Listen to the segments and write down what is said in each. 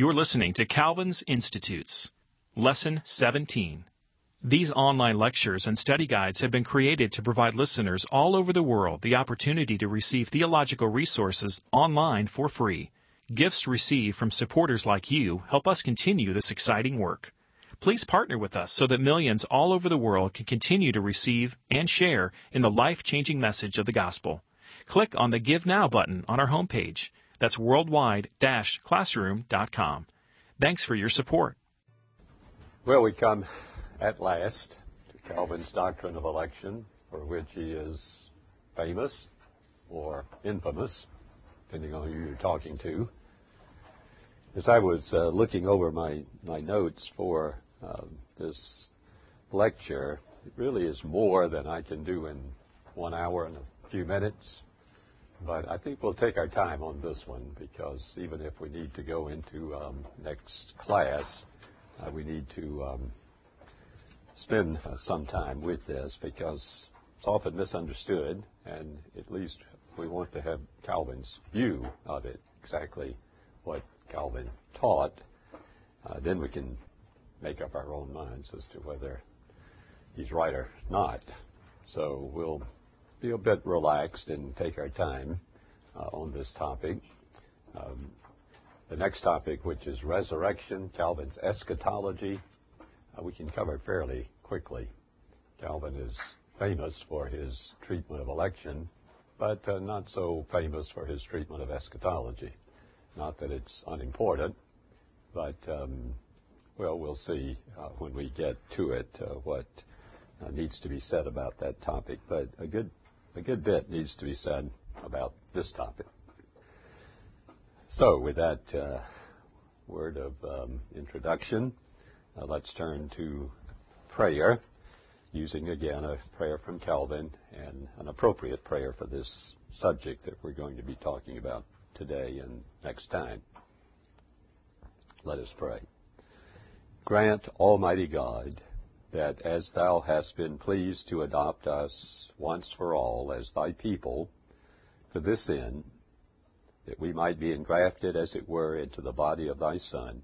You're listening to Calvin's Institutes, Lesson 17. These online lectures and study guides have been created to provide listeners all over the world the opportunity to receive theological resources online for free. Gifts received from supporters like you help us continue this exciting work. Please partner with us so that millions all over the world can continue to receive and share in the life changing message of the gospel. Click on the Give Now button on our homepage. That's worldwide classroom.com. Thanks for your support. Well, we come at last to Calvin's doctrine of election, for which he is famous or infamous, depending on who you're talking to. As I was uh, looking over my, my notes for uh, this lecture, it really is more than I can do in one hour and a few minutes. But I think we'll take our time on this one because even if we need to go into um, next class, uh, we need to um, spend uh, some time with this because it's often misunderstood, and at least we want to have Calvin's view of it, exactly what Calvin taught. Uh, then we can make up our own minds as to whether he's right or not. So we'll be a bit relaxed and take our time uh, on this topic. Um, the next topic, which is resurrection, Calvin's eschatology, uh, we can cover fairly quickly. Calvin is famous for his treatment of election, but uh, not so famous for his treatment of eschatology. Not that it's unimportant, but um, well, we'll see uh, when we get to it uh, what uh, needs to be said about that topic. But a good a good bit needs to be said about this topic. So, with that uh, word of um, introduction, uh, let's turn to prayer, using again a prayer from Calvin and an appropriate prayer for this subject that we're going to be talking about today and next time. Let us pray. Grant, Almighty God, that as thou hast been pleased to adopt us once for all as thy people, for this end, that we might be engrafted, as it were, into the body of thy Son,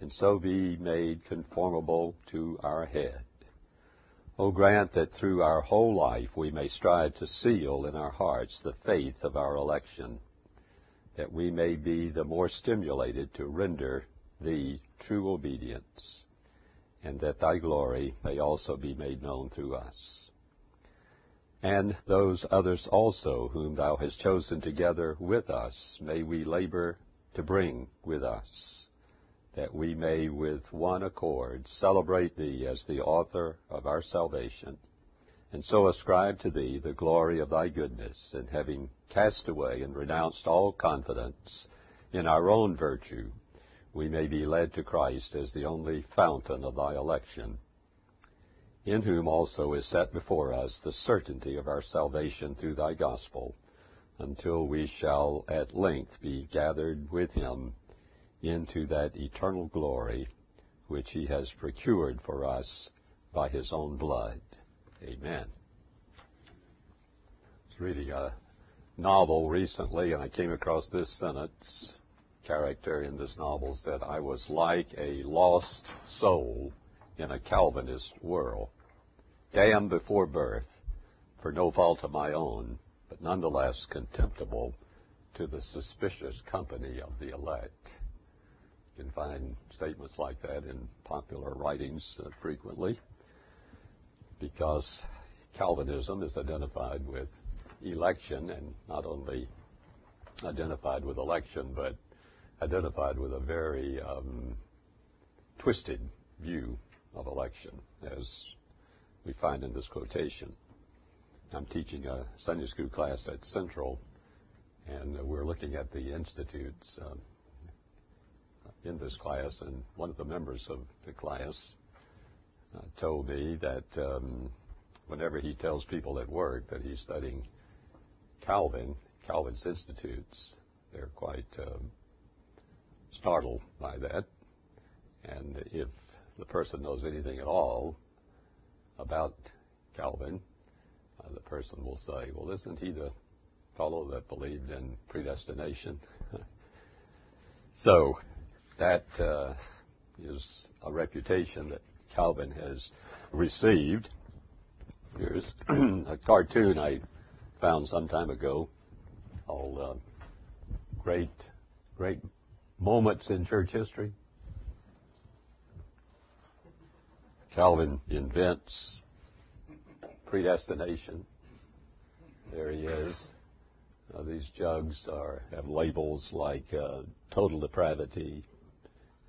and so be made conformable to our head. O grant that through our whole life we may strive to seal in our hearts the faith of our election, that we may be the more stimulated to render thee true obedience, and that thy glory may also be made known through us. And those others also whom thou hast chosen together with us may we labor to bring with us, that we may with one accord celebrate thee as the author of our salvation, and so ascribe to thee the glory of thy goodness, and having cast away and renounced all confidence in our own virtue, we may be led to Christ as the only fountain of thy election in whom also is set before us the certainty of our salvation through thy gospel, until we shall at length be gathered with him into that eternal glory which he has procured for us by his own blood. Amen. I was reading a novel recently, and I came across this sentence. Character in this novel said, I was like a lost soul in a Calvinist world damned before birth for no fault of my own, but nonetheless contemptible to the suspicious company of the elect. You can find statements like that in popular writings uh, frequently because Calvinism is identified with election and not only identified with election, but identified with a very um, twisted view of election, as we find in this quotation. I'm teaching a Sunday school class at Central, and we're looking at the institutes um, in this class, and one of the members of the class uh, told me that um, whenever he tells people at work that he's studying Calvin, Calvin's institutes, they're quite um, startled by that. And if the person knows anything at all, about Calvin, uh, the person will say, well, isn't he the fellow that believed in predestination? so, that uh, is a reputation that Calvin has received. Here's a cartoon I found some time ago called uh, "Great, Great Moments in Church History." Calvin invents predestination. There he is. Uh, these jugs are have labels like uh, total depravity,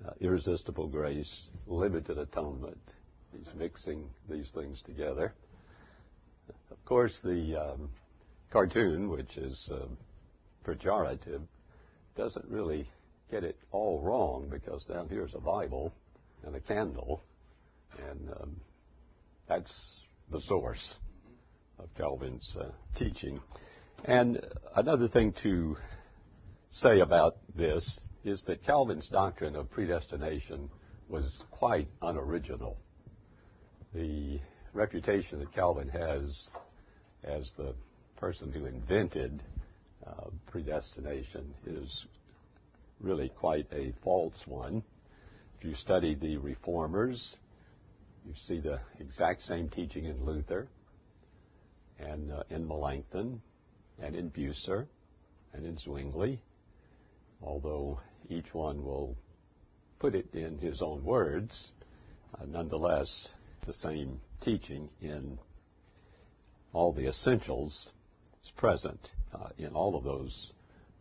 uh, irresistible grace, limited atonement. He's mixing these things together. Of course, the um, cartoon, which is uh, pejorative, doesn't really get it all wrong because down here's a Bible and a candle, and um, that's the source of Calvin's uh, teaching. And another thing to say about this is that Calvin's doctrine of predestination was quite unoriginal. The reputation that Calvin has as the person who invented uh, predestination is really quite a false one. If you study the reformers, you see the exact same teaching in Luther and uh, in Melanchthon and in Bucer and in Zwingli, although each one will put it in his own words, uh, nonetheless, the same teaching in all the essentials is present uh, in all of those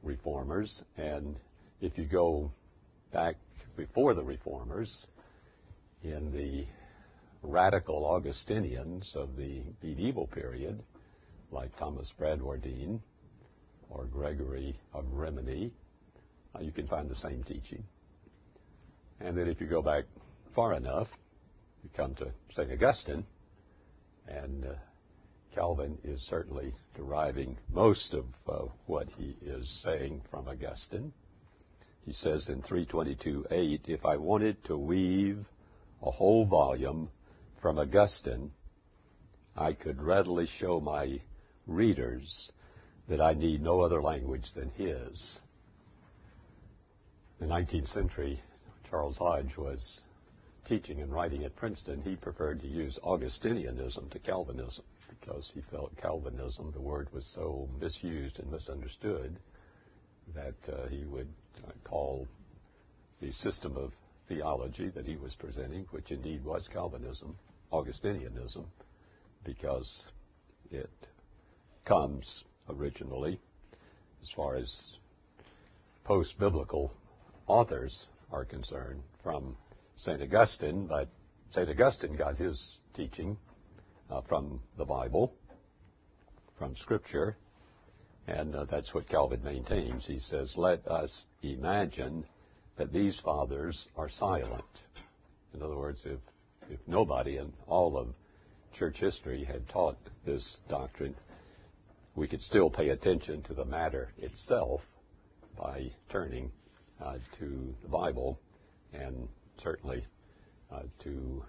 reformers. And if you go back before the reformers, in the radical Augustinians of the medieval period, like Thomas Bradwardine or Gregory of Rimini, uh, you can find the same teaching. And then if you go back far enough, you come to St. Augustine, and uh, Calvin is certainly deriving most of uh, what he is saying from Augustine. He says in 322.8, if I wanted to weave a whole volume from Augustine, I could readily show my readers that I need no other language than his. In the 19th century, Charles Hodge was teaching and writing at Princeton. He preferred to use Augustinianism to Calvinism because he felt Calvinism, the word was so misused and misunderstood that uh, he would call the system of theology that he was presenting, which indeed was Calvinism, Augustinianism, because it comes originally, as far as post biblical authors are concerned, from St. Augustine, but St. Augustine got his teaching uh, from the Bible, from Scripture, and uh, that's what Calvin maintains. He says, Let us imagine that these fathers are silent. In other words, if, if nobody in all of church history had taught this doctrine, we could still pay attention to the matter itself by turning uh, to the Bible and certainly uh, to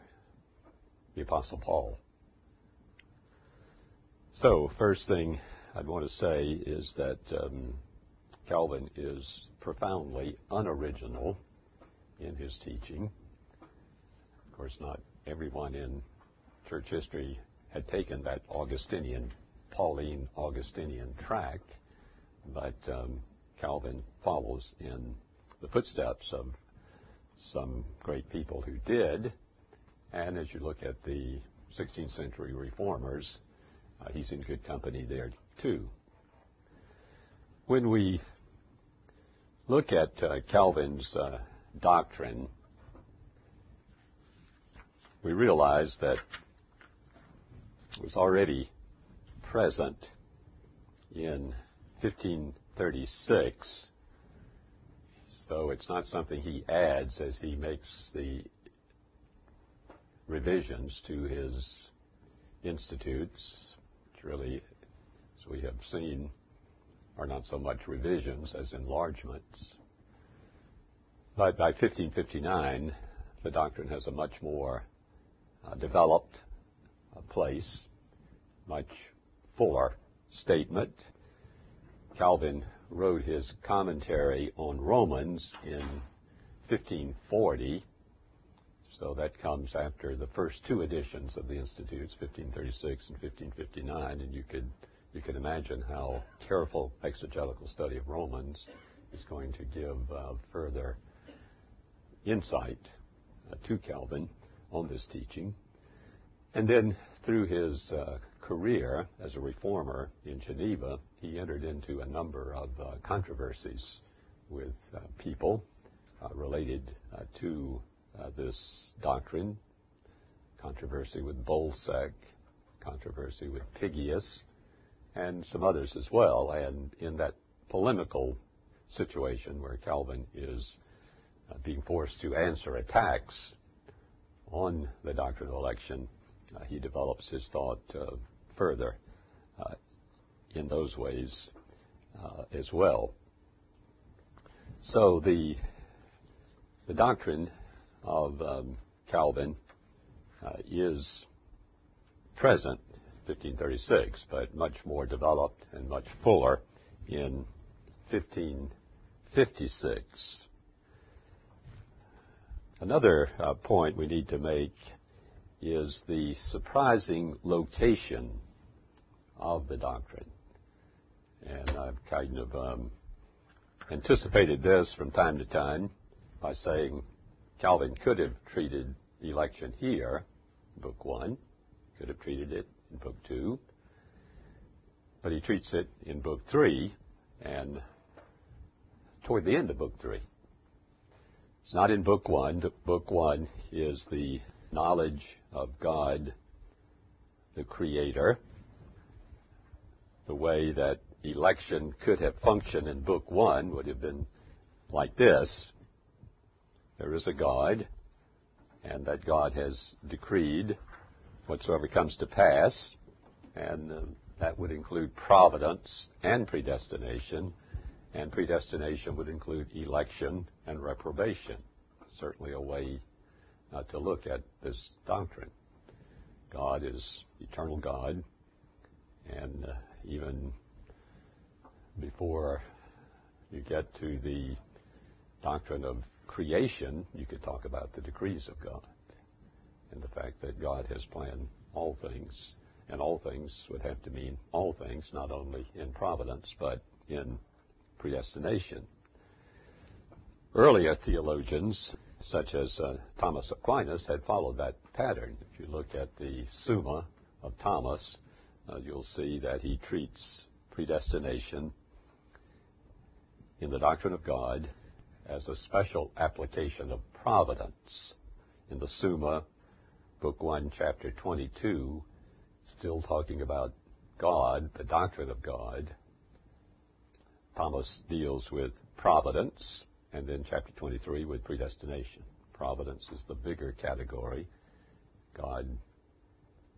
the Apostle Paul. So, first thing I'd want to say is that um, Calvin is profoundly unoriginal in his teaching. Of course, not everyone in church history had taken that Augustinian Pauline Augustinian track, but um, Calvin follows in the footsteps of some great people who did. And as you look at the 16th century reformers, uh, he's in good company there too. When we look at uh, Calvin's uh, doctrine, we realize that it was already present in 1536. So it's not something he adds as he makes the revisions to his institutes, which really, we have seen, are not so much revisions as enlargements. But by 1559, the doctrine has a much more uh, developed uh, place, much fuller statement. Calvin wrote his commentary on Romans in 1540. So that comes after the first two editions of the Institutes, 1536 and 1559, and you could you can imagine how careful exegetical study of Romans is going to give uh, further insight uh, to Calvin on this teaching. And then through his uh, career as a reformer in Geneva, he entered into a number of uh, controversies with uh, people uh, related to this doctrine. Controversy with Bolsec, controversy with Pighius, and some others as well. And in that polemical situation where Calvin is being forced to answer attacks on the doctrine of election, uh, he develops his thought uh, further uh, in those ways as well. So the the doctrine of um, Calvin is present 1536, but much more developed and much fuller in 1556. Another uh, point we need to make is the surprising location of the doctrine. And I've kind of um, anticipated this from time to time by saying Calvin could have treated election here, Book 1, could have treated it in Book 2, but he treats it in Book 3 and toward the end of Book 3. It's not in Book 1. Book 1 is the knowledge of God, the Creator, the way that election could have functioned in Book 1 would have been like this. There is a God, and that God has decreed whatsoever comes to pass, and uh, that would include providence and predestination and predestination would include election and reprobation. Certainly a way uh, to look at this doctrine. God is eternal God, and uh, even before you get to the doctrine of creation, you could talk about the decrees of God and the fact that God has planned all things, and all things would have to mean all things, not only in providence, but in predestination. Earlier theologians, such as uh, Thomas Aquinas, had followed that pattern. If you look at the Summa of Thomas, uh, you'll see that he treats predestination in the doctrine of God as a special application of providence. In the Summa, Book 1, Chapter 22, still talking about God, the doctrine of God, Thomas deals with providence, and then chapter 23 with predestination. Providence is the bigger category. God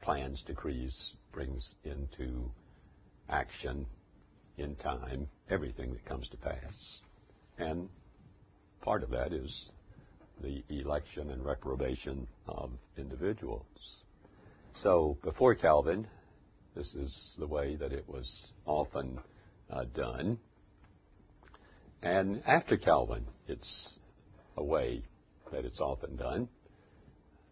plans, decrees, brings into action in time everything that comes to pass. And part of that is the election and reprobation of individuals. So before Calvin, this is the way that it was often uh, done. And after Calvin, it's a way that it's often done.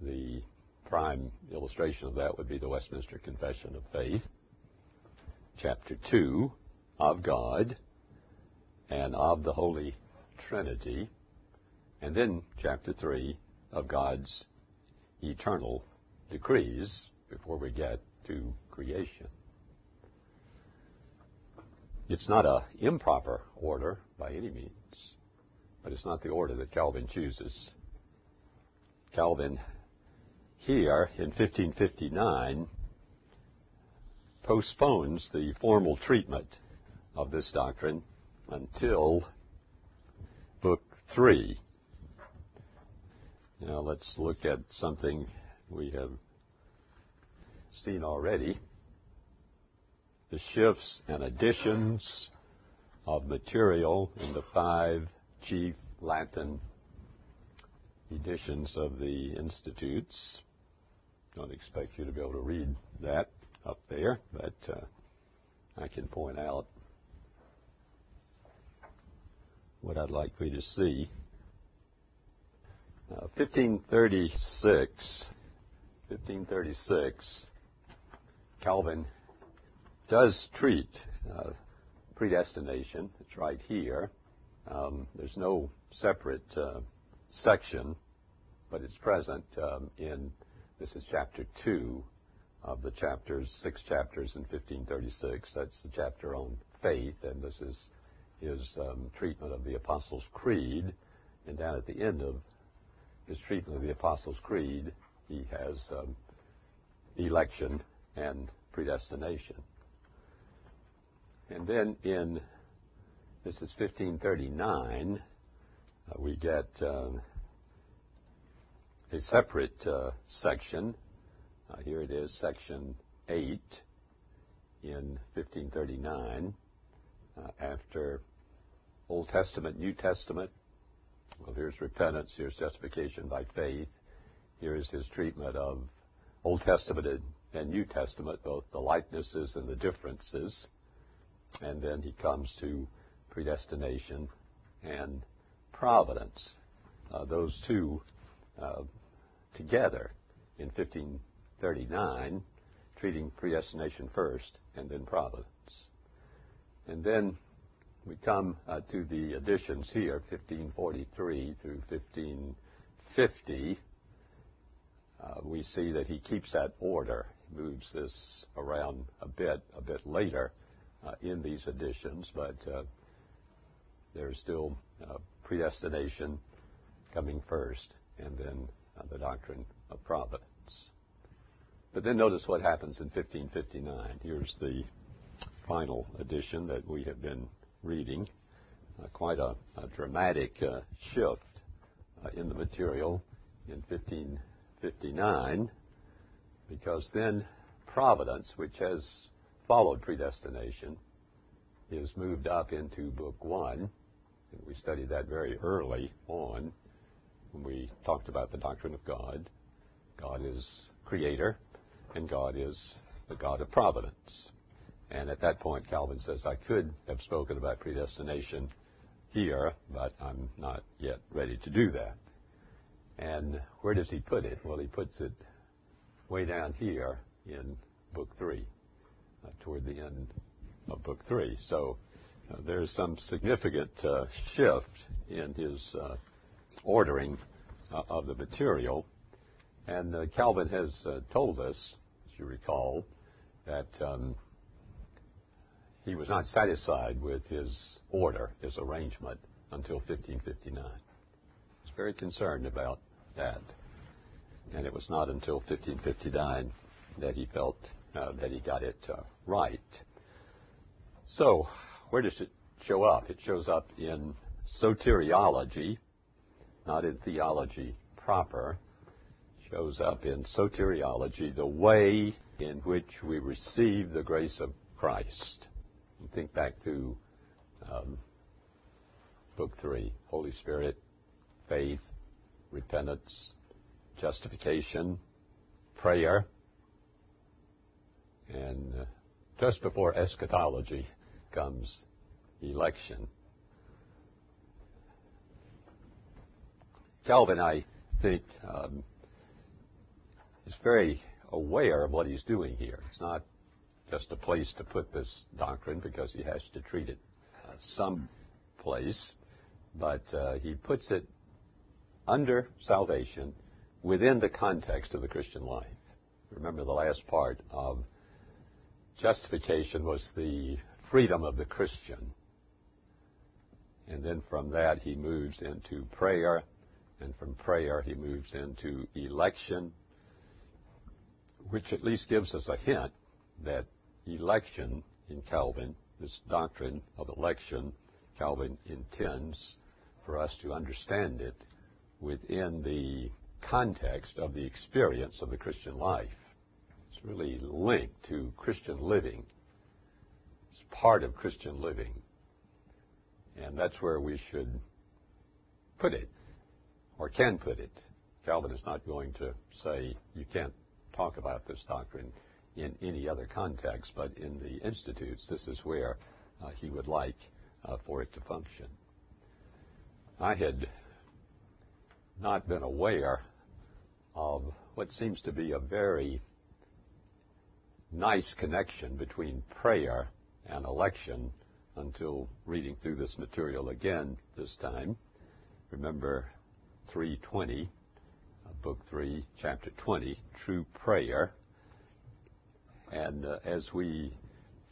The prime illustration of that would be the Westminster Confession of Faith, chapter 2 of God and of the Holy Trinity, and then chapter 3 of God's eternal decrees before we get to creation. It's not an improper order by any means, but it's not the order that Calvin chooses. Calvin, here in 1559, postpones the formal treatment of this doctrine until Book 3. Now let's look at something we have seen already the shifts and additions of material in the five chief Latin editions of the Institutes. Don't expect you to be able to read that up there, but uh, I can point out what I'd like you to see. 1536, 1536, Calvin does treat uh, predestination. It's right here. Um, there's no separate uh, section, but it's present um, in this is chapter two of the chapters, six chapters in 1536. That's the chapter on faith, and this is his um, treatment of the Apostles' Creed. And down at the end of his treatment of the Apostles' Creed, he has um, election and predestination. And then in, this is 1539, uh, we get uh, a separate uh, section. Uh, here it is, section 8 in 1539, uh, after Old Testament, New Testament. Well, here's repentance, here's justification by faith. Here's his treatment of Old Testament and, and New Testament, both the likenesses and the differences. And then he comes to predestination and providence. Uh, those two uh, together in 1539, treating predestination first and then providence. And then we come uh, to the additions here, 1543 through 1550. Uh, we see that he keeps that order, he moves this around a bit, a bit later uh, in these additions, but uh, there's still uh, predestination coming first, and then uh, the doctrine of providence. But then notice what happens in 1559. Here's the final edition that we have been reading. Uh, quite a, a dramatic uh, shift uh, in the material in 1559, because then providence, which has followed predestination, is moved up into Book 1. And we studied that very early on when we talked about the doctrine of God. God is creator, and God is the God of providence. And at that point, Calvin says, I could have spoken about predestination here, but I'm not yet ready to do that. And where does he put it? Well, he puts it way down here in Book 3, uh, toward the end of Book 3. So uh, there's some significant uh, shift in his uh, ordering uh, of the material. And uh, Calvin has told us, as you recall, that um, he was not satisfied with his order, his arrangement, until 1559. He was very concerned about that. And it was not until 1559 that he felt uh, that he got it uh, right. So, where does it show up? It shows up in soteriology, not in theology proper. It shows up in soteriology, the way in which we receive the grace of Christ. Think back to um, Book 3 Holy Spirit, faith, repentance, justification, prayer, and uh, just before eschatology comes election. Calvin, I think, um, is very aware of what he's doing here. It's not just a place to put this doctrine because he has to treat it uh, some place, but uh, he puts it under salvation within the context of the Christian life. Remember the last part of justification was the freedom of the Christian. And then from that he moves into prayer, and from prayer he moves into election, which at least gives us a hint that election in Calvin, this doctrine of election, Calvin intends for us to understand it within the context of the experience of the Christian life. It's really linked to Christian living. It's part of Christian living. And that's where we should put it, or can put it. Calvin is not going to say you can't talk about this doctrine in any other context, but in the institutes, this is where uh, he would like uh, for it to function. I had not been aware of what seems to be a very nice connection between prayer and election until reading through this material again this time. Remember 320, uh, book 3, chapter 20, true prayer. And uh, as we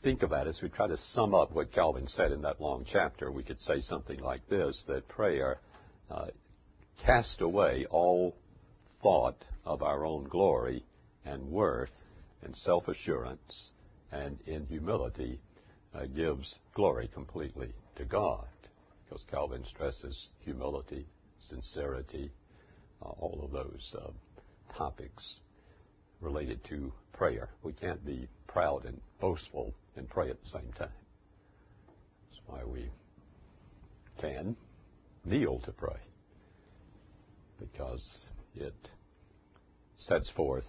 think about it, as we try to sum up what Calvin said in that long chapter, we could say something like this that prayer uh, cast away all thought of our own glory and worth and self assurance and in humility uh, gives glory completely to God. Because Calvin stresses humility, sincerity, all of those topics related to prayer. We can't be proud and boastful and pray at the same time. That's why we can kneel to pray, because it sets forth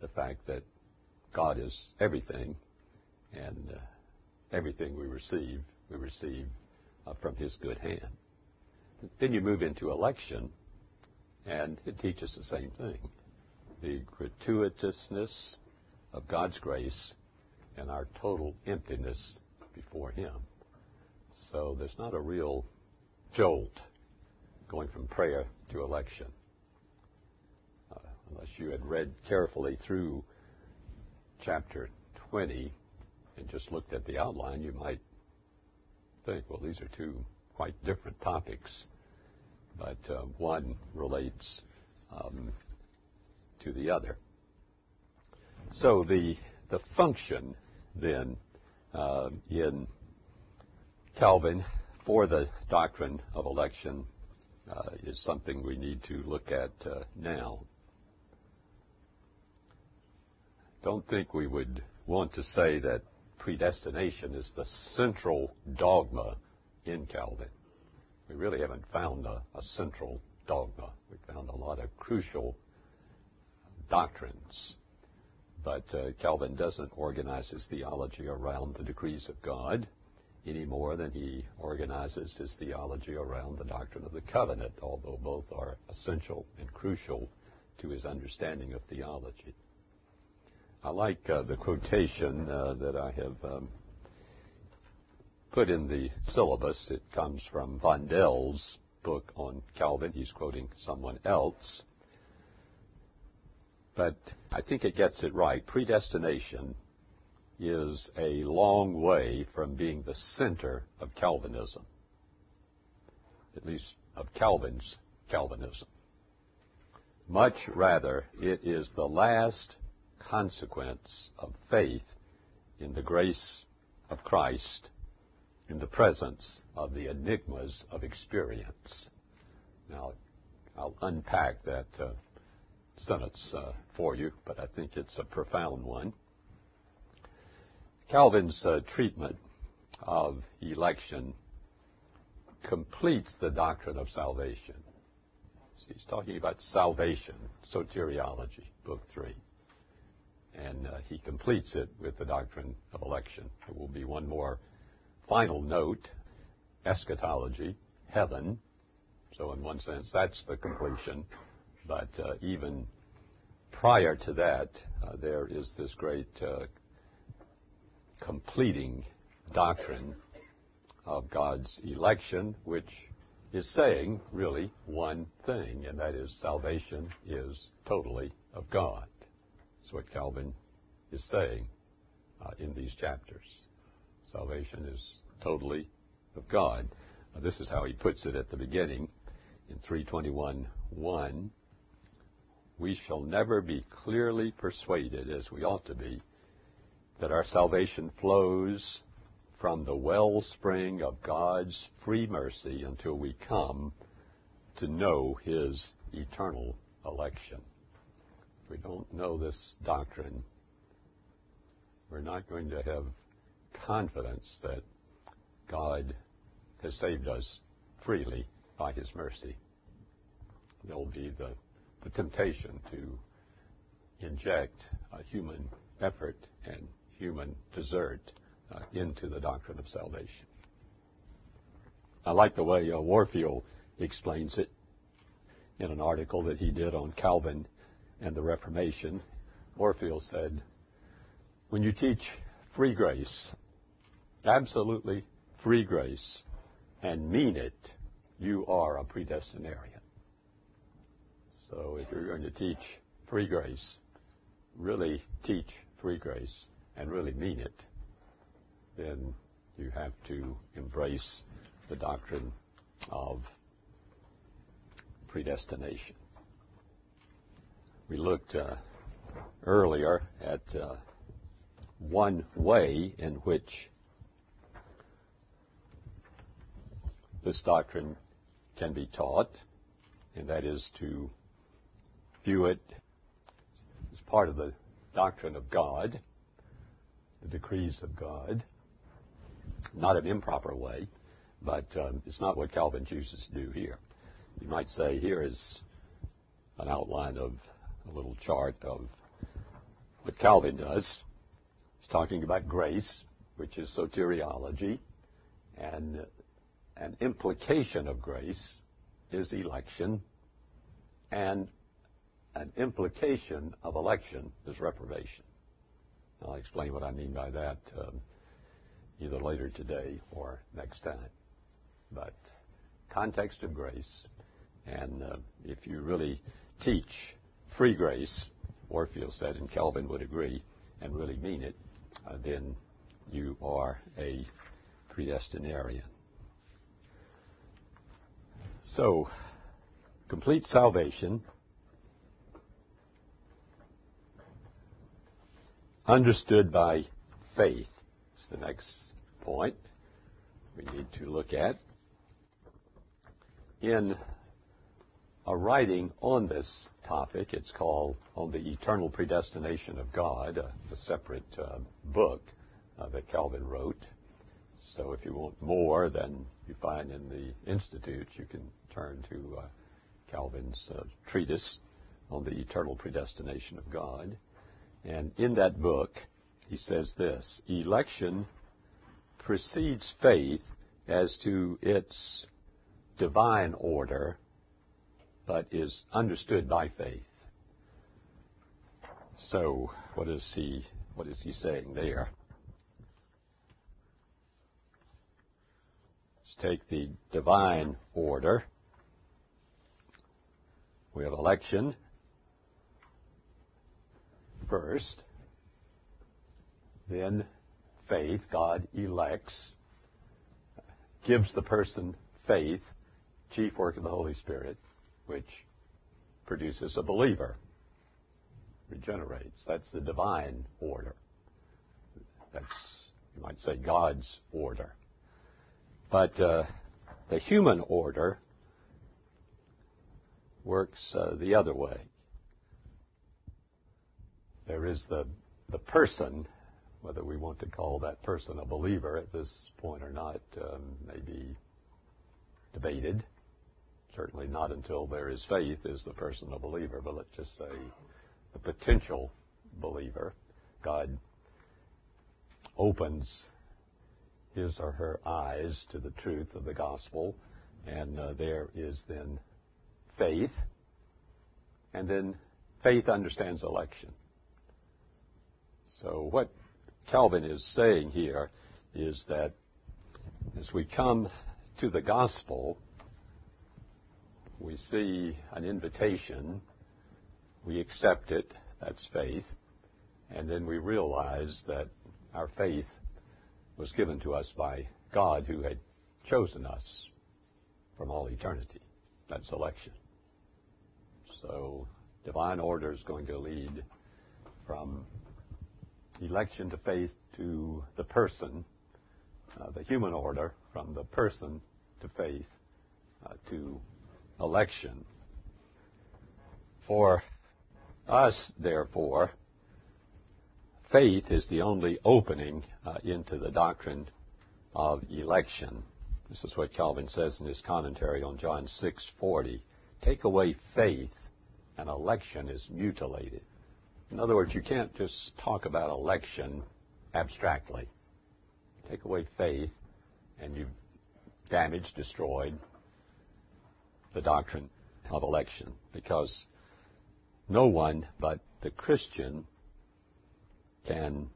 the fact that God is everything, and uh, everything we receive, we receive uh, from His good hand. Then you move into election, and it teaches the same thing the gratuitousness of God's grace and our total emptiness before Him. So there's not a real jolt going from prayer to election. Uh, unless you had read carefully through chapter 20 and just looked at the outline, you might think, well, these are two quite different topics, but uh, one relates um, to the other. So the the function then uh, in Calvin for the doctrine of election uh, is something we need to look at uh, now. Don't think we would want to say that predestination is the central dogma in Calvin. We really haven't found a, a central dogma. We found a lot of crucial doctrines. But uh, Calvin doesn't organize his theology around the decrees of God any more than he organizes his theology around the doctrine of the covenant, although both are essential and crucial to his understanding of theology. I like uh, the quotation uh, that I have um, put in the syllabus. It comes from Wendel's book on Calvin. He's quoting someone else. But I think it gets it right. Predestination is a long way from being the center of Calvinism, at least of Calvin's Calvinism. Much rather, it is the last consequence of faith in the grace of Christ in the presence of the enigmas of experience. Now, I'll unpack that uh, sentence uh, for you, but I think it's a profound one. Calvin's uh, treatment of election completes the doctrine of salvation. He's talking about salvation, soteriology, book three and uh, he completes it with the doctrine of election. There will be one more final note eschatology, heaven. So, in one sense, that's the completion. But uh, even prior to that, uh, there is this great uh, completing doctrine of God's election, which is saying really one thing, and that is salvation is totally of God. That's what Calvin is saying uh, in these chapters. Salvation is totally of God. This is how he puts it at the beginning in 321:1. We shall never be clearly persuaded, as we ought to be, that our salvation flows from the wellspring of God's free mercy until we come to know his eternal election we don't know this doctrine, we're not going to have confidence that God has saved us freely by His mercy. There'll be the, the temptation to inject human effort and human desert uh, into the doctrine of salvation. I like the way uh, Warfield explains it in an article that he did on Calvin and the Reformation, Warfield said, when you teach free grace, absolutely free grace, and mean it, you are a predestinarian. So if you're going to teach free grace, really teach free grace and really mean it, then you have to embrace the doctrine of predestination. We looked uh, earlier at uh, one way in which this doctrine can be taught, and that is to view it as part of the doctrine of God, the decrees of God, not an improper way, but um, it's not what Calvin chooses to do here. You might say here is an outline of a little chart of what Calvin does. He's talking about grace, which is soteriology, and an implication of grace is election, and an implication of election is reprobation. I'll explain what I mean by that um, either later today or next time. But context of grace, and uh, if you really teach free grace, Warfield said, and Calvin would agree, and really mean it, uh, then you are a predestinarian. So, complete salvation understood by faith is the next point we need to look at. In a writing on this topic, it's called On the Eternal Predestination of God, a, a separate uh, book uh, that Calvin wrote. So if you want more than you find in the Institute, you can turn to uh, Calvin's uh, treatise on the eternal predestination of God. And in that book, he says this election precedes faith as to its divine order, but is understood by faith. So, what is he, what is he saying there? Let's take the divine order. We have election, first. Then faith, God elects, gives the person faith, chief work of the Holy Spirit, which produces a believer, regenerates. That's the divine order. That's, you might say, God's order. But uh, the human order works uh, the other way. There is the, the person, whether we want to call that person a believer at this point or not, um, may be debated. Certainly not until there is faith is the person a believer, but let's just say the potential believer. God opens his or her eyes to the truth of the gospel, and uh, there is then faith, and then faith understands election. So what Calvin is saying here is that as we come to the gospel, we see an invitation, we accept it, that's faith, and then we realize that our faith was given to us by God who had chosen us from all eternity. That's election. So divine order is going to lead from election to faith to the person, uh, the human order, from the person to faith uh, to election. For us, therefore, faith is the only opening uh, into the doctrine of election. This is what Calvin says in his commentary on John 6:40. Take away faith, and election is mutilated. In other words, you can't just talk about election abstractly. Take away faith, and you've damaged, destroyed the doctrine of election because no one but the Christian can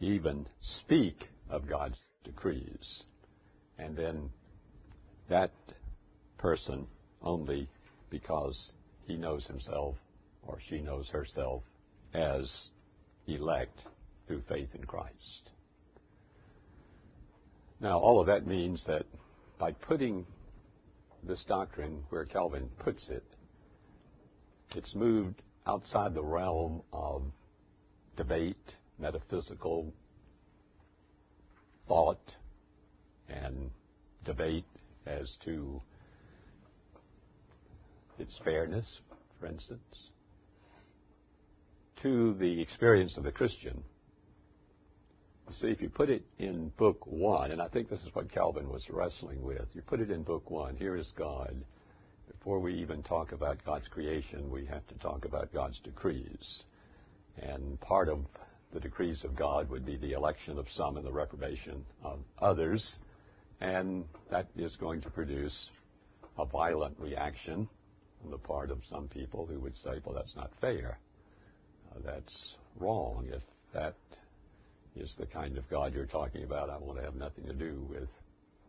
even speak of God's decrees. And then that person only because he knows himself or she knows herself as elect through faith in Christ. Now, all of that means that by putting this doctrine where Calvin puts it, it's moved outside the realm of debate, metaphysical thought, and debate as to its fairness, for instance, to the experience of the Christian. See, if you put it in Book One, and I think this is what Calvin was wrestling with, you put it in Book One, here is God. Before we even talk about God's creation, we have to talk about God's decrees. And part of the decrees of God would be the election of some and the reprobation of others. And that is going to produce a violent reaction on the part of some people who would say, well, that's not fair. That's wrong. If that is the kind of God you're talking about, I want to have nothing to do with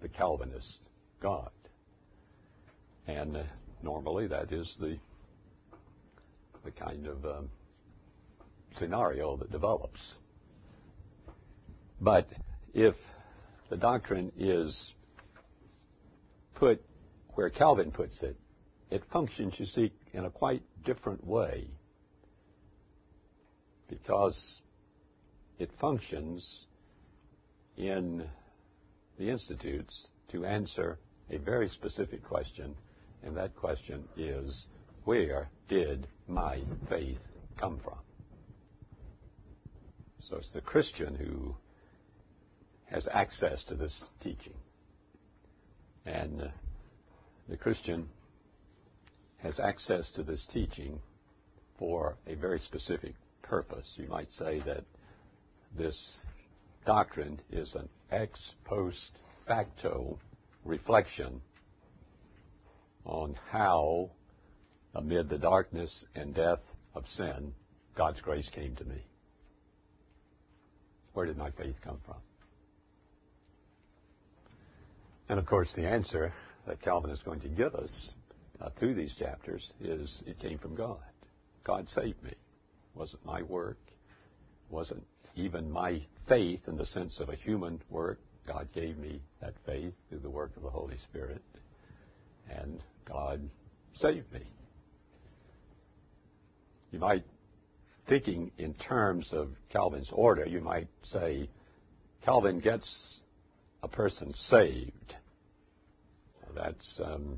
the Calvinist God. And uh, normally that is the the kind of um, scenario that develops. But if the doctrine is put where Calvin puts it, it functions, you see, in a quite different way because it functions in the institutes to answer a very specific question, and that question is where did my faith come from? So it's the Christian who has access to this teaching. And uh, the Christian has access to this teaching for a very specific purpose. You might say that this doctrine is an ex post facto reflection on how, amid the darkness and death of sin, God's grace came to me. Where did my faith come from? And of course, the answer that Calvin is going to give us uh, through these chapters is it came from God. God saved me. Wasn't my work. Wasn't even my faith in the sense of a human work. God gave me that faith through the work of the Holy Spirit. And God saved me. You might thinking in terms of Calvin's order, you might say Calvin gets a person saved. That's um,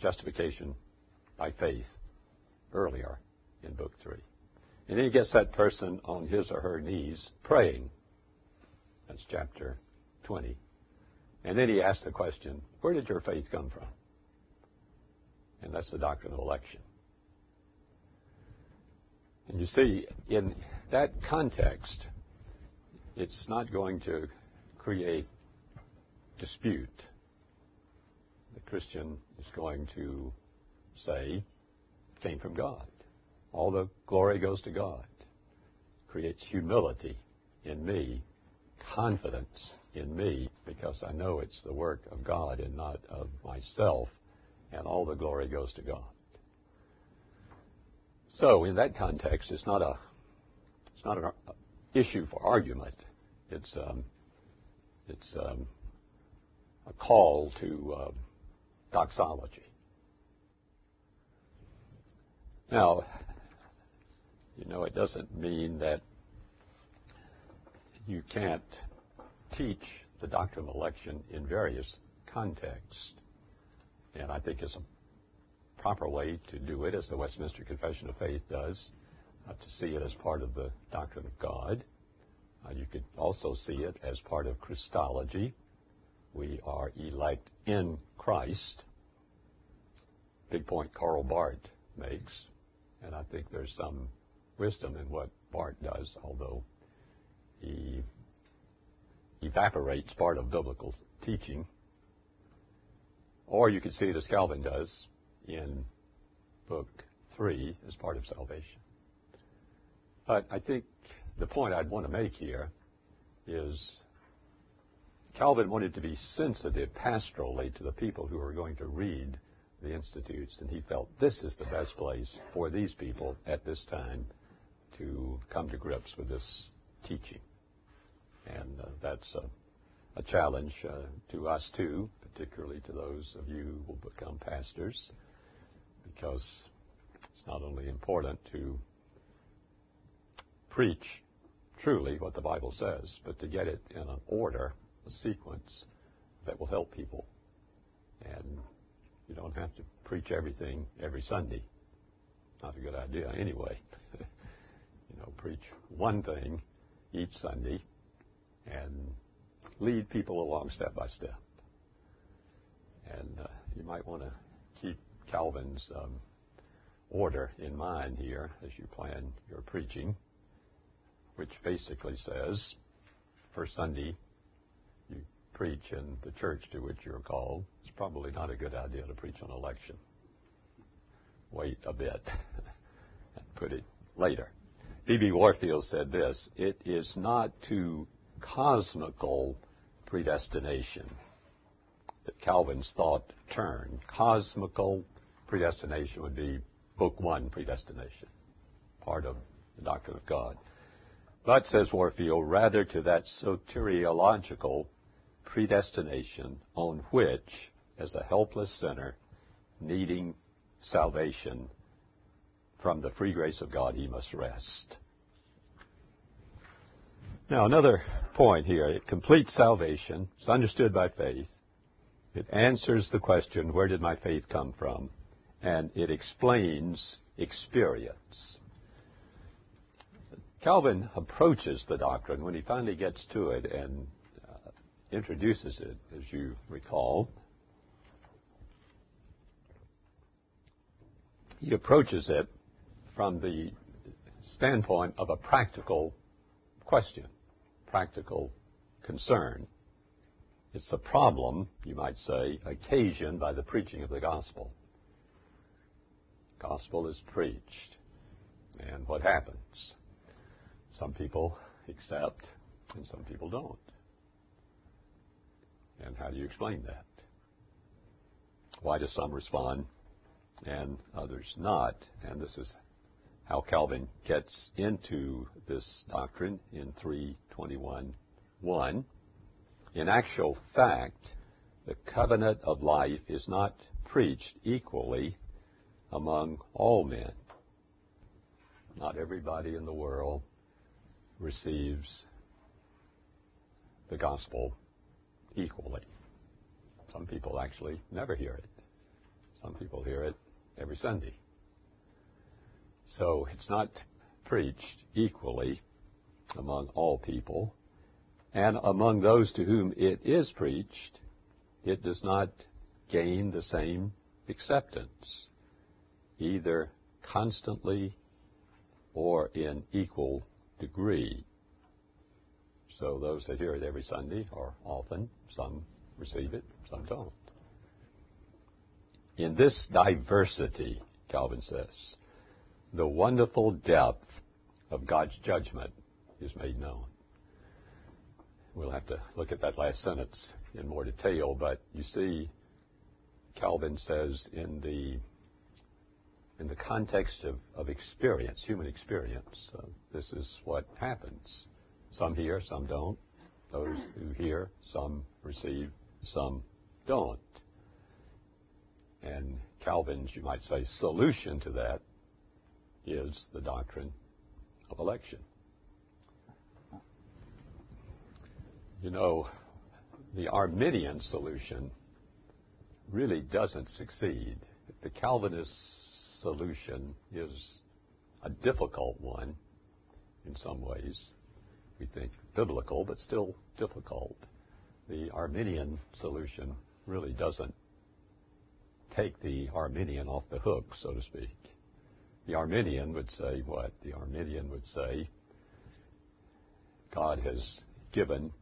justification by faith earlier in Book 3. And then he gets that person on his or her knees praying. That's chapter 20. And then he asks the question, where did your faith come from? And that's the doctrine of election. And you see, in that context, it's not going to create dispute. The Christian is going to say, came from God. All the glory goes to God. Creates humility in me, confidence in me, because I know it's the work of God and not of myself, and all the glory goes to God. So in that context, it's not a it's not an issue for argument. It's um, it's um, a call to uh, doxology. Now, you know, it doesn't mean that you can't teach the doctrine of election in various contexts. And I think it's a proper way to do it, as the Westminster Confession of Faith does, uh, to see it as part of the doctrine of God. Uh, you could also see it as part of Christology. We are elect in Christ. Big point Karl Barth makes, and I think there's some wisdom in what Barth does, although he evaporates part of biblical teaching. Or you could see it as Calvin does, in book three as part of salvation. But I think the point I'd want to make here is Calvin wanted to be sensitive pastorally to the people who were going to read the Institutes, and he felt this is the best place for these people at this time to come to grips with this teaching. And uh, that's a, a challenge uh, to us too, particularly to those of you who will become pastors, because it's not only important to preach truly what the Bible says, but to get it in an order, a sequence that will help people. And you don't have to preach everything every Sunday. Not a good idea anyway. know, preach one thing each Sunday and lead people along step by step. And uh, you might want to keep Calvin's um, order in mind here as you plan your preaching, which basically says, first Sunday, you preach in the church to which you're called. It's probably not a good idea to preach on election. Wait a bit and put it later. B.B. Warfield said this It is not to cosmical predestination that Calvin's thought turned. Cosmical predestination would be Book One predestination, part of the doctrine of God. But, says Warfield, rather to that soteriological predestination on which, as a helpless sinner needing salvation from the free grace of God, he must rest. Now, another point here. It completes salvation. It's understood by faith. It answers the question, where did my faith come from? And it explains experience. Calvin approaches the doctrine when he finally gets to it and uh, introduces it, as you recall. He approaches it from the standpoint of a practical question, practical concern. It's a problem, you might say, occasioned by the preaching of the gospel. Gospel is preached. And what happens? Some people accept and some people don't. And how do you explain that? Why do some respond and others not? And this is how Calvin gets into this doctrine in 321.1. In actual fact, the covenant of life is not preached equally among all men. Not everybody in the world receives the gospel equally. Some people actually never hear it. Some people hear it every Sunday. So it's not preached equally among all people. And among those to whom it is preached, it does not gain the same acceptance, either constantly or in equal degree. So those that hear it every Sunday or often, some receive it, some don't. In this diversity, Calvin says, the wonderful depth of God's judgment is made known. We'll have to look at that last sentence in more detail, but you see, Calvin says in the in the context of, of experience, human experience, uh, this is what happens. Some hear, some don't. Those who hear, some receive, some don't. And Calvin's, you might say, solution to that is the doctrine of election. You know, the Arminian solution really doesn't succeed. The Calvinist solution is a difficult one in some ways. We think biblical, but still difficult. The Arminian solution really doesn't take the Arminian off the hook, so to speak. The Arminian would say what? The Arminian would say God has given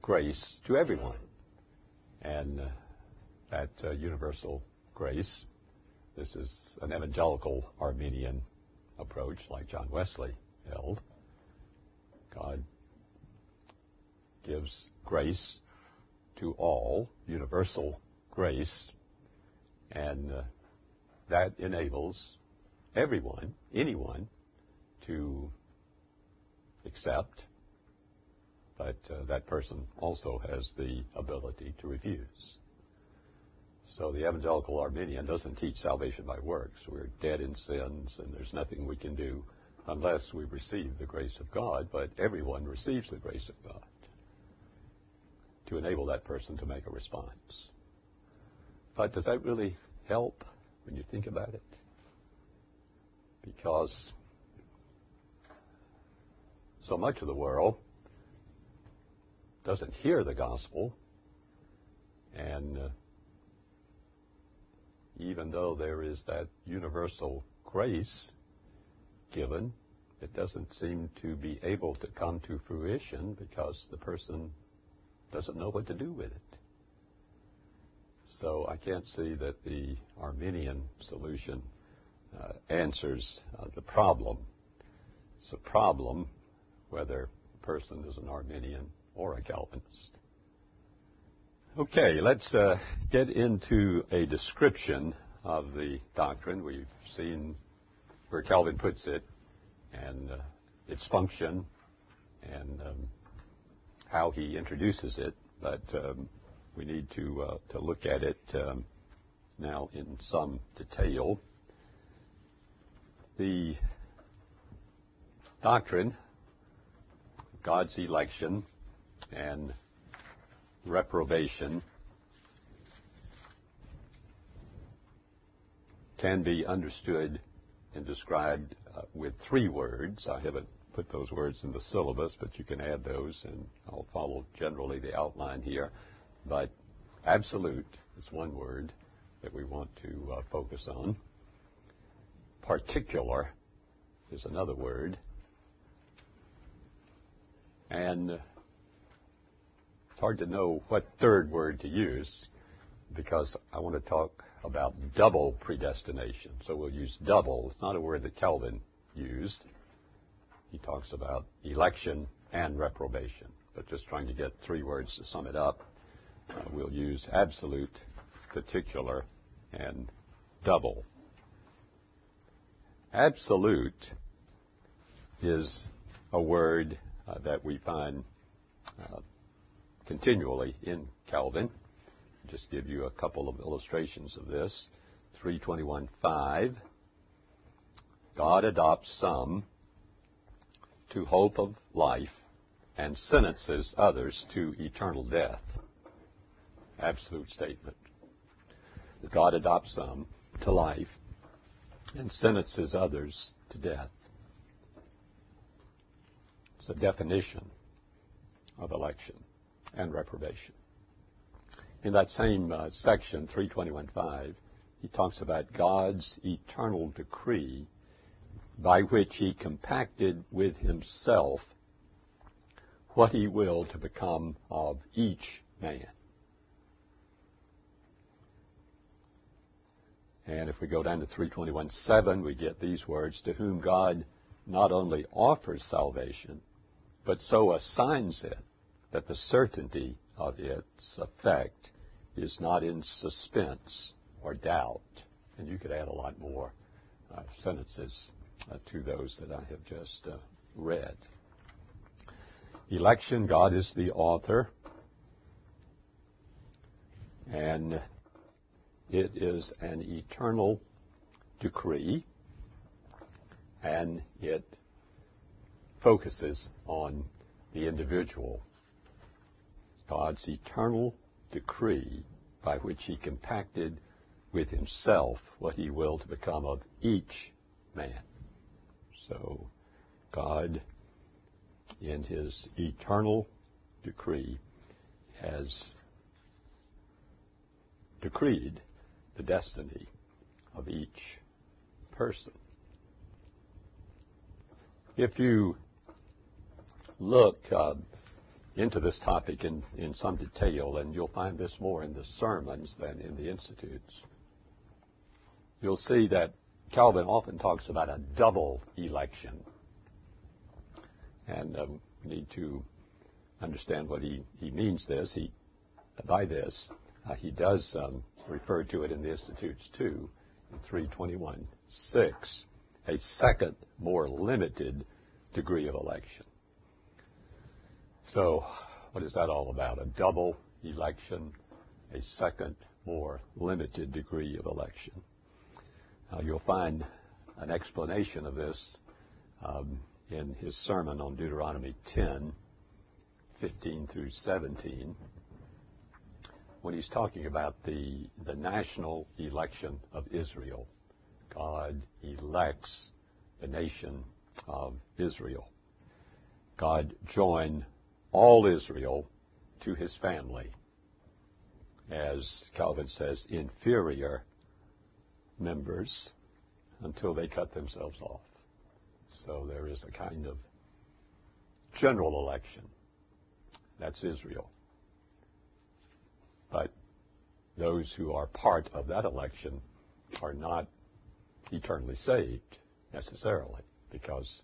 grace to everyone. And uh, that uh, universal grace This is an evangelical Arminian approach, like John Wesley held. God gives grace to all, universal grace, and uh, that enables everyone, anyone, to accept, but uh, that person also has the ability to refuse. So the evangelical Arminian doesn't teach salvation by works. We're dead in sins and there's nothing we can do unless we receive the grace of God, but everyone receives the grace of God to enable that person to make a response. But does that really help when you think about it? Because so much of the world doesn't hear the gospel, and uh, even though there is that universal grace given, it doesn't seem to be able to come to fruition because the person doesn't know what to do with it. So I can't see that the Arminian solution uh, answers uh, the problem. It's a problem whether a person is an Arminian or a Calvinist. Okay, let's uh, get into a description of the doctrine. We've seen where Calvin puts it and uh, its function and um, how he introduces it, but um, we need to uh, to look at it um, now in some detail. The doctrine, God's election, and reprobation can be understood and described uh, with three words. I haven't put those words in the syllabus, but you can add those, and I'll follow generally the outline here. But absolute is one word that we want to uh, focus on. Particular is another word. And it's hard to know what third word to use because I want to talk about double predestination. So we'll use double. It's not a word that Calvin used. He talks about election and reprobation. But just trying to get three words to sum it up, uh, we'll use absolute, particular, and double. Absolute is a word uh, that we find uh, continually in Calvin. Just give you a couple of illustrations of this. 321.5. God adopts some to hope of life and sentences others to eternal death. Absolute statement. God adopts some to life and sentences others to death. It's a definition of election and reprobation. In that same uh, section, 321.5, he talks about God's eternal decree by which he compacted with himself what he willed to become of each man. And if we go down to 321.7, we get these words, to whom God not only offers salvation, but so assigns it that the certainty of its effect is not in suspense or doubt. And you could add a lot more uh, sentences uh, to those that I have just uh, read. Election, God is the author, and it is an eternal decree, and it focuses on the individual God's eternal decree by which he compacted with himself what he willed to become of each man. So God, in his eternal decree, has decreed the destiny of each person. If you look uh, into this topic in, in some detail, and you'll find this more in the sermons than in the institutes. you'll see that Calvin often talks about a double election. And um, we need to understand what he, he means this. He, by this, uh, he does um, refer to it in the Institutes too, in 321 6, a second, more limited degree of election. So, what is that all about? A double election, a second, more limited degree of election. Now, you'll find an explanation of this um, in his sermon on Deuteronomy 10, 15 through 17, when he's talking about the, the national election of Israel. God elects the nation of Israel. God joined all Israel to his family. As Calvin says, inferior members until they cut themselves off. So there is a kind of general election. That's Israel. But those who are part of that election are not eternally saved necessarily because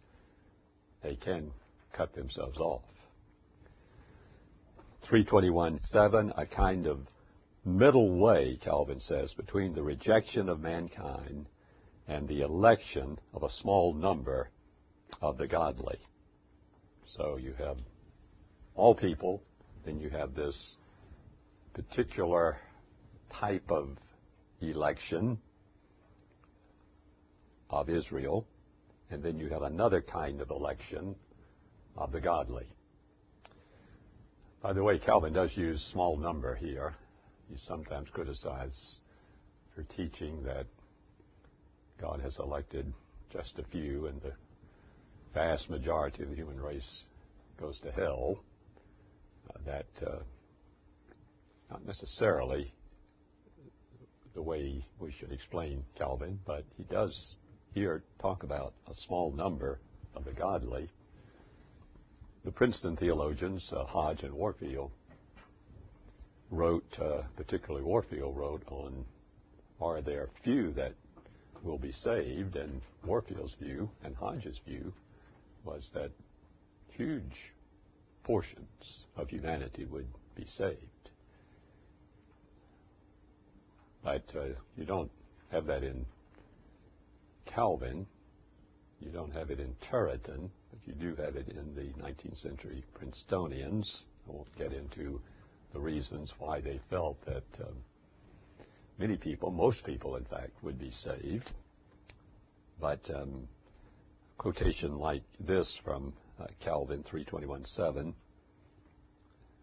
they can cut themselves off. 321.7, a kind of middle way, Calvin says, between the rejection of mankind and the election of a small number of the godly. So you have all people, then you have this particular type of election of Israel, and then you have another kind of election of the godly. By the way, Calvin does use small number here. He's sometimes criticized for teaching that God has elected just a few and the vast majority of the human race goes to hell. Uh, that uh, not necessarily the way we should explain Calvin, but he does here talk about a small number of the godly. The Princeton theologians, uh, Hodge and Warfield, wrote, uh, particularly Warfield wrote on, are there few that will be saved? And Warfield's view and Hodge's view was that huge portions of humanity would be saved. But uh, you don't have that in Calvin. You don't have it in Turretin, but you do have it in the 19th century Princetonians. I won't get into the reasons why they felt that um, many people, most people in fact, would be saved. But um, quotation like this from uh, Calvin 321.7,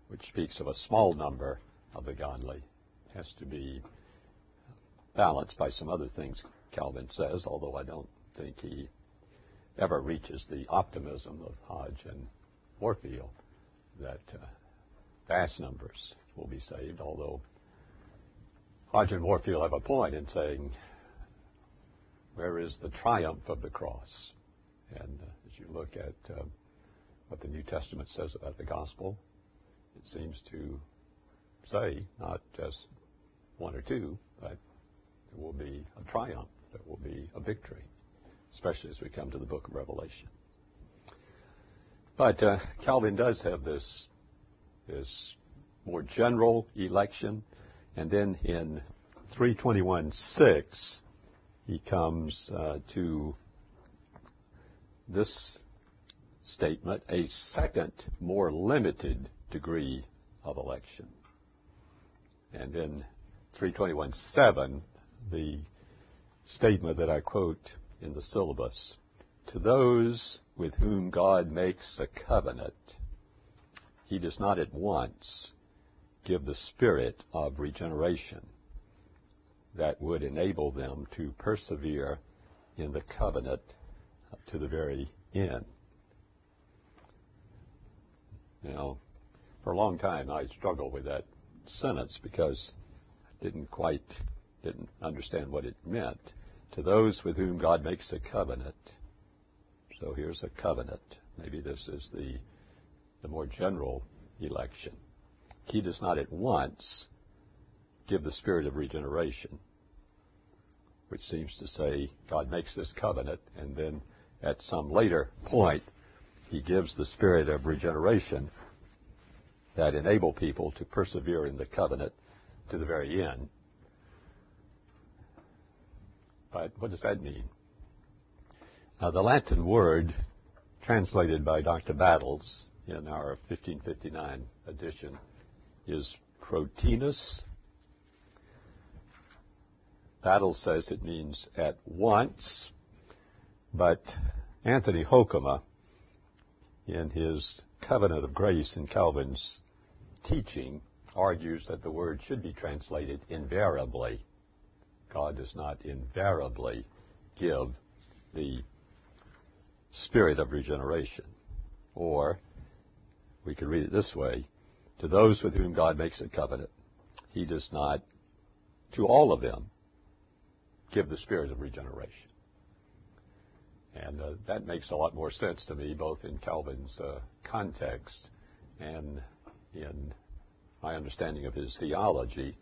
which speaks of a small number of the godly, has to be balanced by some other things Calvin says, although I don't think he ever reaches the optimism of Hodge and Warfield that uh, vast numbers will be saved, although Hodge and Warfield have a point in saying, where is the triumph of the cross? And uh, as you look at uh, what the New Testament says about the gospel, it seems to say not just one or two, but there will be a triumph, there will be a victory, especially as we come to the book of Revelation. But uh, Calvin does have this, this more general election, and then in 321.6, he comes uh, to this statement, a second, more limited degree of election. And in 321.7, the statement that I quote in the syllabus, to those with whom God makes a covenant, he does not at once give the spirit of regeneration that would enable them to persevere in the covenant to the very end. Now, for a long time I struggled with that sentence because I didn't quite didn't understand what it meant. To those with whom God makes a covenant. So here's a covenant. Maybe this is the the more general election. He does not at once give the spirit of regeneration. which seems to say God makes this covenant, and then at some later point, He gives the spirit of regeneration that enable people to persevere in the covenant to the very end. But what does that mean? Now, the Latin word translated by Dr. Battles in our 1559 edition is protinus. Battles says it means at once, but Anthony Hoekema, in his Covenant of Grace in Calvin's teaching, argues that the word should be translated invariably. God does not invariably give the spirit of regeneration. Or, we could read it this way to those with whom God makes a covenant, He does not, to all of them, give the spirit of regeneration. And uh, that makes a lot more sense to me, both in Calvin's uh, context and in my understanding of his theology.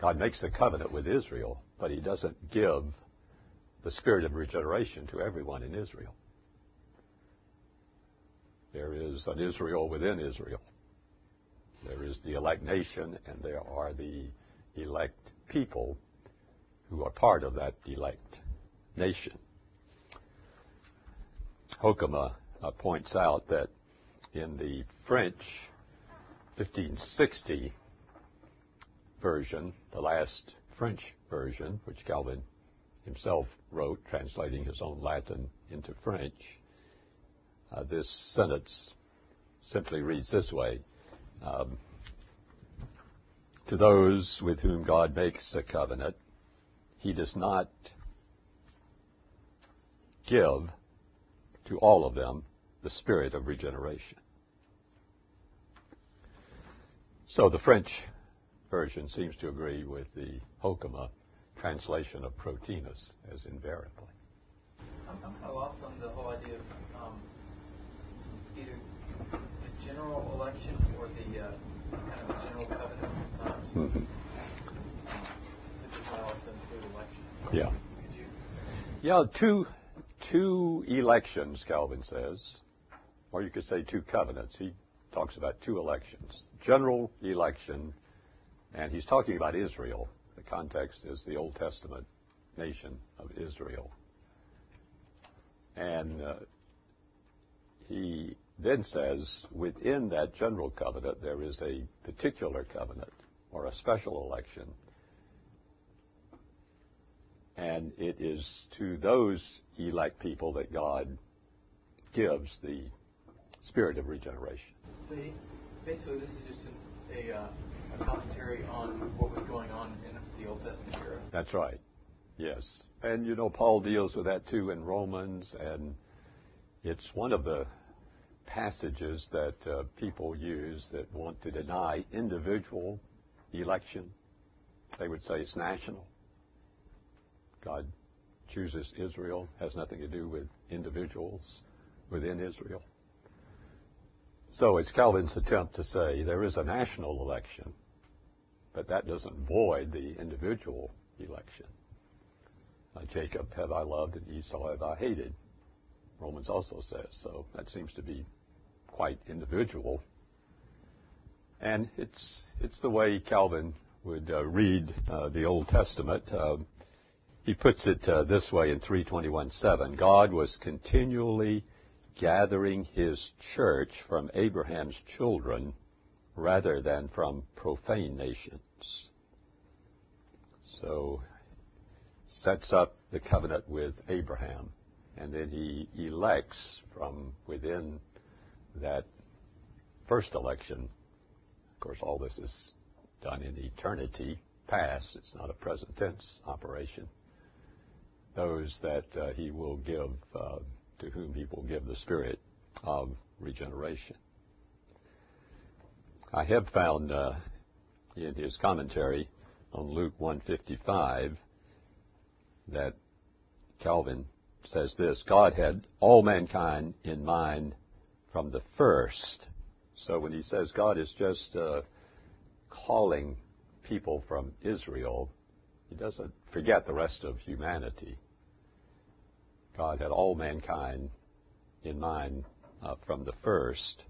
God makes a covenant with Israel, but he doesn't give the spirit of regeneration to everyone in Israel. There is an Israel within Israel. There is the elect nation, and there are the elect people who are part of that elect nation. Hoekema uh, points out that in the French 1560 version, the last French version, which Calvin himself wrote, translating his own Latin into French, uh, this sentence simply reads this way um, To those with whom God makes a covenant, he does not give to all of them the spirit of regeneration. So the French version seems to agree with the Hoekema translation of protinus as invariably. I'm, I'm kind of lost on the whole idea of um, either the general election or the uh, kind of general covenant. Mm-hmm. It also include election. Yeah. Yeah, two two elections, Calvin says, or you could say two covenants. He talks about two elections general election, and he's talking about Israel. The context is the Old Testament nation of Israel. And uh, he then says within that general covenant, there is a particular covenant or a special election. And it is to those elect people that God gives the spirit of regeneration. See, basically, this is just a, uh, a commentary on what was going on in the Old Testament era. That's right. Yes. And you know, Paul deals with that too in Romans, and it's one of the passages that uh, people use that want to deny individual election. They would say it's national. God chooses Israel, has nothing to do with individuals within Israel. So it's Calvin's attempt to say there is a national election, but that doesn't void the individual election. Uh, Jacob have I loved and Esau have I hated. Romans also says so. That seems to be quite individual. And it's, it's the way Calvin would uh, read uh, the Old Testament. Uh, he puts it uh, this way in 321:7. God was continually gathering his church from Abraham's children rather than from profane nations. So, sets up the covenant with Abraham, and then he elects from within that first election. Of course, all this is done in eternity past. It's not a present tense operation. Those that uh, he will give uh, to whom he will give the spirit of regeneration. I have found uh, in his commentary on Luke 155 that Calvin says this God had all mankind in mind from the first. So when he says God is just uh, calling people from Israel, he doesn't forget the rest of humanity. God had all mankind in mind uh, from the first.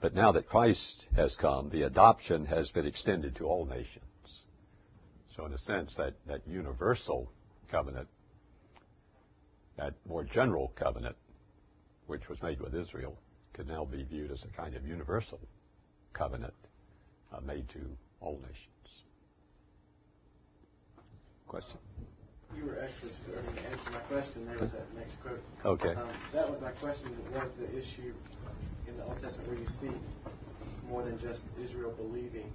But now that Christ has come, the adoption has been extended to all nations. So, in a sense, that, that universal covenant, that more general covenant, which was made with Israel, could now be viewed as a kind of universal covenant uh, made to all nations. Question? You were actually starting to answer my question there with that next quote. Okay. Um, that was my question. Was the issue in the Old Testament where you see more than just Israel believing?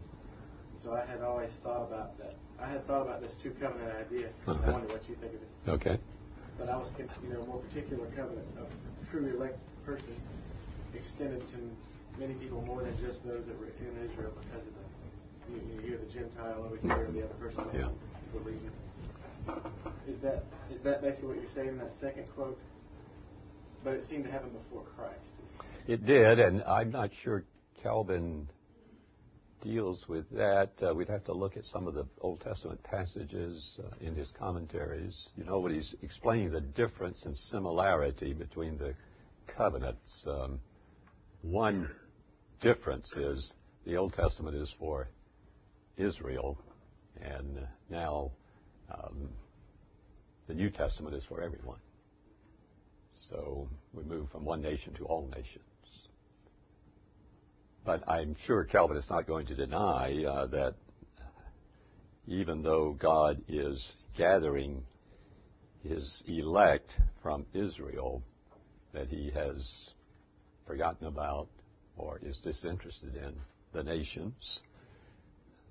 So I had always thought about that. I had thought about this two covenant idea. Uh-huh. I wonder what you think of this. Okay. But I was thinking, you know, more particular covenant of true elect persons extended to many people more than just those that were in Israel because of the you, you hear the Gentile over here, and the other person Yeah. is believing. Is that is that basically what you're saying in that second quote? But it seemed to happen before Christ. It did, and I'm not sure Calvin deals with that. Uh, we'd have to look at some of the Old Testament passages uh, in his commentaries. You know, when he's explaining the difference and similarity between the covenants, um, one difference is the Old Testament is for Israel, and now um, the New Testament is for everyone. So we move from one nation to all nations. But I'm sure Calvin is not going to deny uh, that even though God is gathering his elect from Israel, that he has forgotten about or is disinterested in the nations.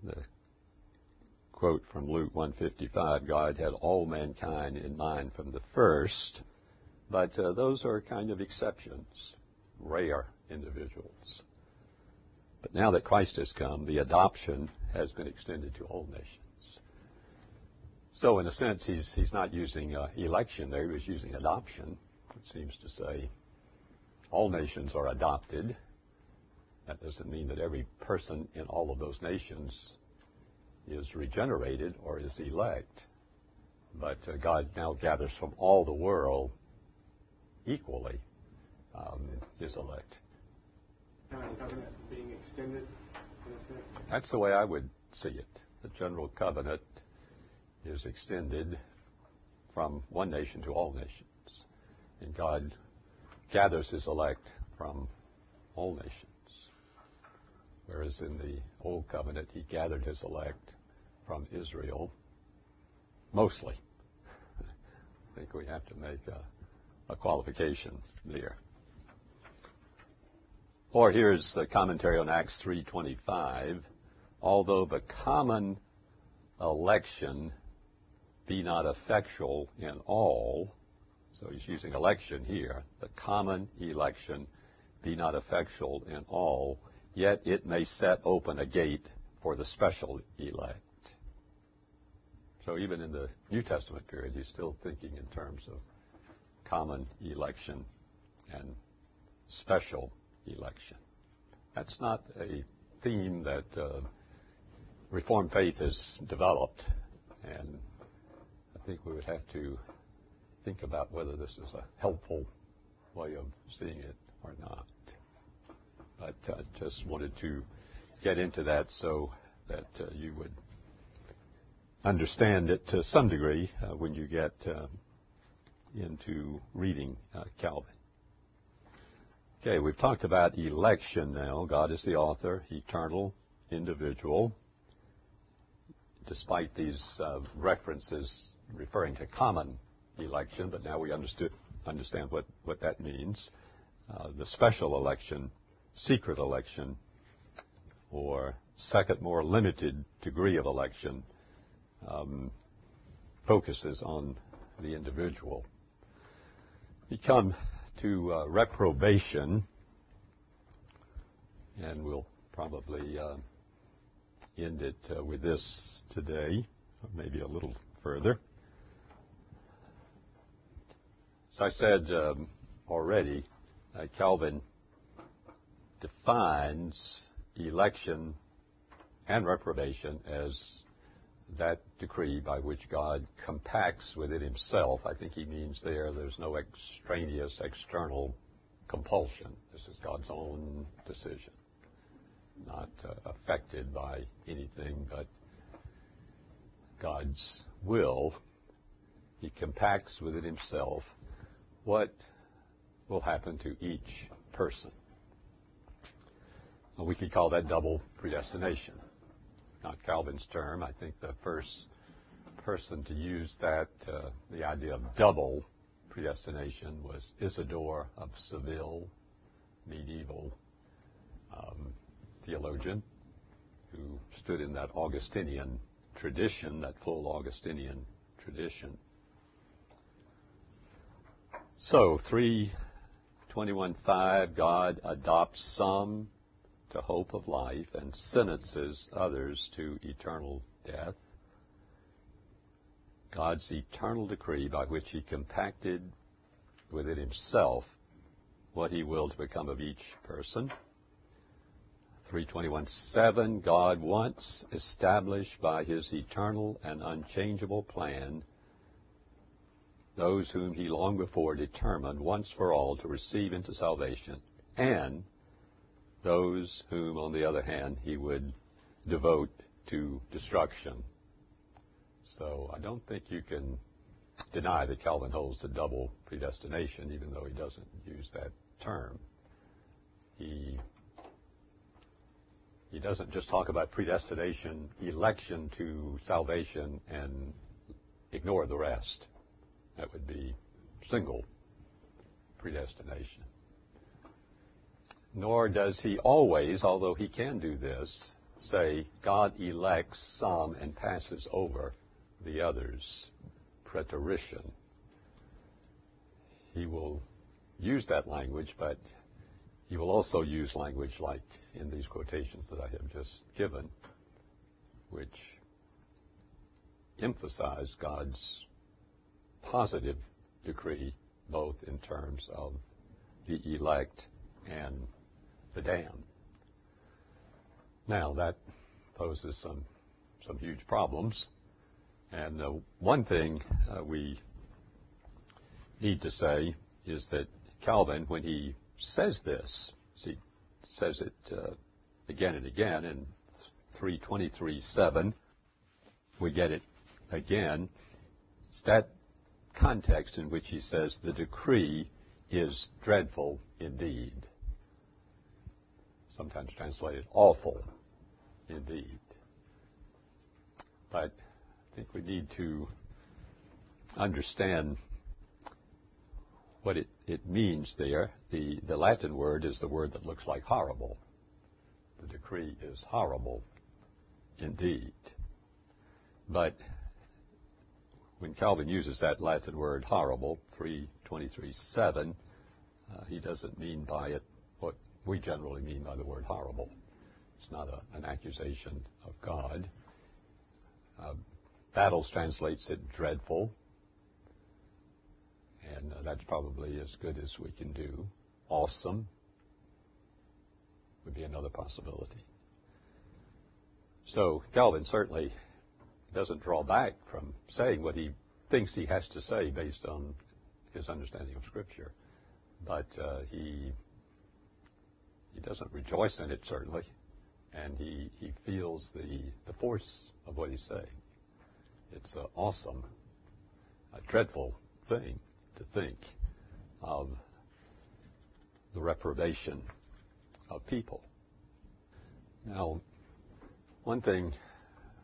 The quote from Luke 155, God had all mankind in mind from the first, but uh, those are kind of exceptions, rare individuals. But now that Christ has come, the adoption has been extended to all nations. So, in a sense, he's, he's not using uh, election there, he was using adoption. It seems to say all nations are adopted. That doesn't mean that every person in all of those nations is regenerated or is elect. But uh, God now gathers from all the world equally um, his elect. Kind of covenant being extended in a sense. That's the way I would see it. The general covenant is extended from one nation to all nations. And God gathers his elect from all nations. Whereas in the Old Covenant, he gathered his elect from Israel, mostly. I think we have to make a, a qualification there. Or here's the commentary on Acts 3:25. Although the common election be not effectual in all, so he's using election here, the common election be not effectual in all, yet it may set open a gate for the special elect. So even in the New Testament period, he's still thinking in terms of common election and special election. That's not a theme that uh, Reformed faith has developed, and I think we would have to think about whether this is a helpful way of seeing it or not. But uh, just wanted to get into that so that uh, you would understand it to some degree uh, when you get uh, into reading uh, Calvin. Okay, we've talked about election now. God is the author, eternal, individual. Despite these uh, references referring to common election, but now we understood, understand what, what that means. Uh, the special election, secret election, or second more limited degree of election um, focuses on the individual. We come to uh, reprobation, and we'll probably uh, end it uh, with this today, maybe a little further. As I said um, already, uh, Calvin defines election and reprobation as that decree by which God compacts within himself, I think he means there there's no extraneous external compulsion. This is God's own decision, not uh, affected by anything but God's will. He compacts within himself what will happen to each person. Well, we could call that double predestination. Not Calvin's term. I think the first person to use that, uh, the idea of double predestination, was Isidore of Seville, medieval um, theologian who stood in that Augustinian tradition, that full Augustinian tradition. So, 321.5, God adopts some to hope of life and sentences others to eternal death. God's eternal decree by which he compacted within himself what he will to become of each person. 321.7, God once established by his eternal and unchangeable plan those whom he long before determined once for all to receive into salvation, and those whom, on the other hand, he would devote to destruction. So I don't think you can deny that Calvin holds to double predestination, even though he doesn't use that term. He he doesn't just talk about predestination, election to salvation, and ignore the rest. That would be single predestination. Nor does he always, although he can do this, say God elects some and passes over the others. Preterition. He will use that language, but he will also use language like in these quotations that I have just given, which emphasize God's positive decree, both in terms of the elect and the dam. Now, that poses some, some huge problems. And uh, one thing uh, we need to say is that Calvin, when he says this, he says it uh, again and again in 323.7, we get it again. It's that context in which he says the decree is dreadful indeed. Sometimes translated awful indeed. But I think we need to understand what it, it means there. The, the Latin word is the word that looks like horrible. The decree is horrible indeed. But when Calvin uses that Latin word horrible, 323.7, uh, he doesn't mean by it we generally mean by the word horrible. It's not a, an accusation of God. Uh, Battles translates it dreadful, and uh, that's probably as good as we can do. Awesome would be another possibility. So Calvin certainly doesn't draw back from saying what he thinks he has to say based on his understanding of Scripture, but uh, he he doesn't rejoice in it certainly, and he he feels the the force of what he's saying. It's an awesome, a dreadful thing to think of the reprobation of people. Now, one thing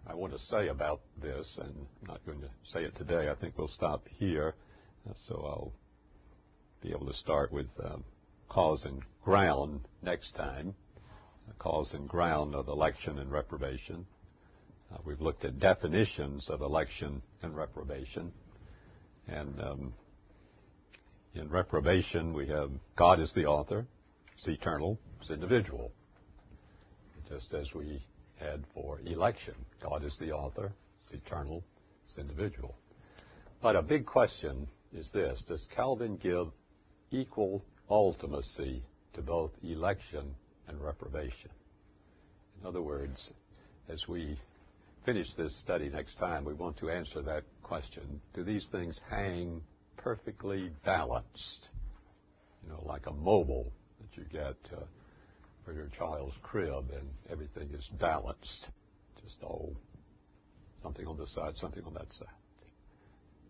I want to say about this, and I'm not going to say it today. I think we'll stop here. So I'll be able to start with um, cause and ground next time. Cause and ground of election and reprobation. Uh, we've looked at definitions of election and reprobation. And um, in reprobation, we have God is the author, it's eternal, it's individual. Just as we had for election. God is the author, it's eternal, it's individual. But a big question is this Does Calvin give equal ultimacy to both election and reprobation? In other words, as we finish this study next time, we want to answer that question. Do these things hang perfectly balanced? You know, like a mobile that you get uh, for your child's crib and everything is balanced. Just, all something on this side, something on that side.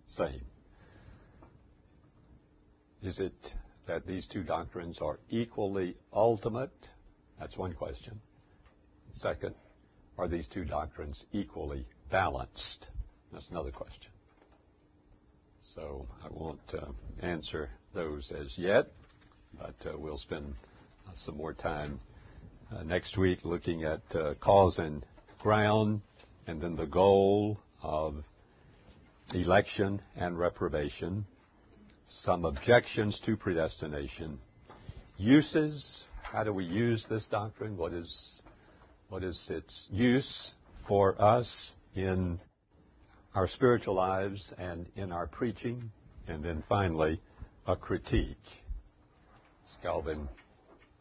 Same. Is it that these two doctrines are equally ultimate? That's one question. Second, are these two doctrines equally balanced? That's another question. So I won't uh, answer those as yet, but uh, we'll spend uh, some more time uh, next week looking at uh, cause and ground and then the goal of election and reprobation, some objections to predestination, uses, how do we use this doctrine? What is, what is its use for us in our spiritual lives and in our preaching? And then finally, a critique. Is Calvin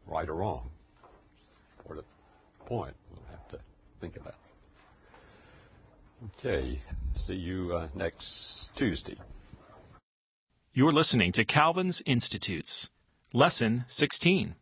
right or wrong? For the point, we'll have to think about. Okay, see you uh, next Tuesday. You're listening to Calvin's Institutes, Lesson 16.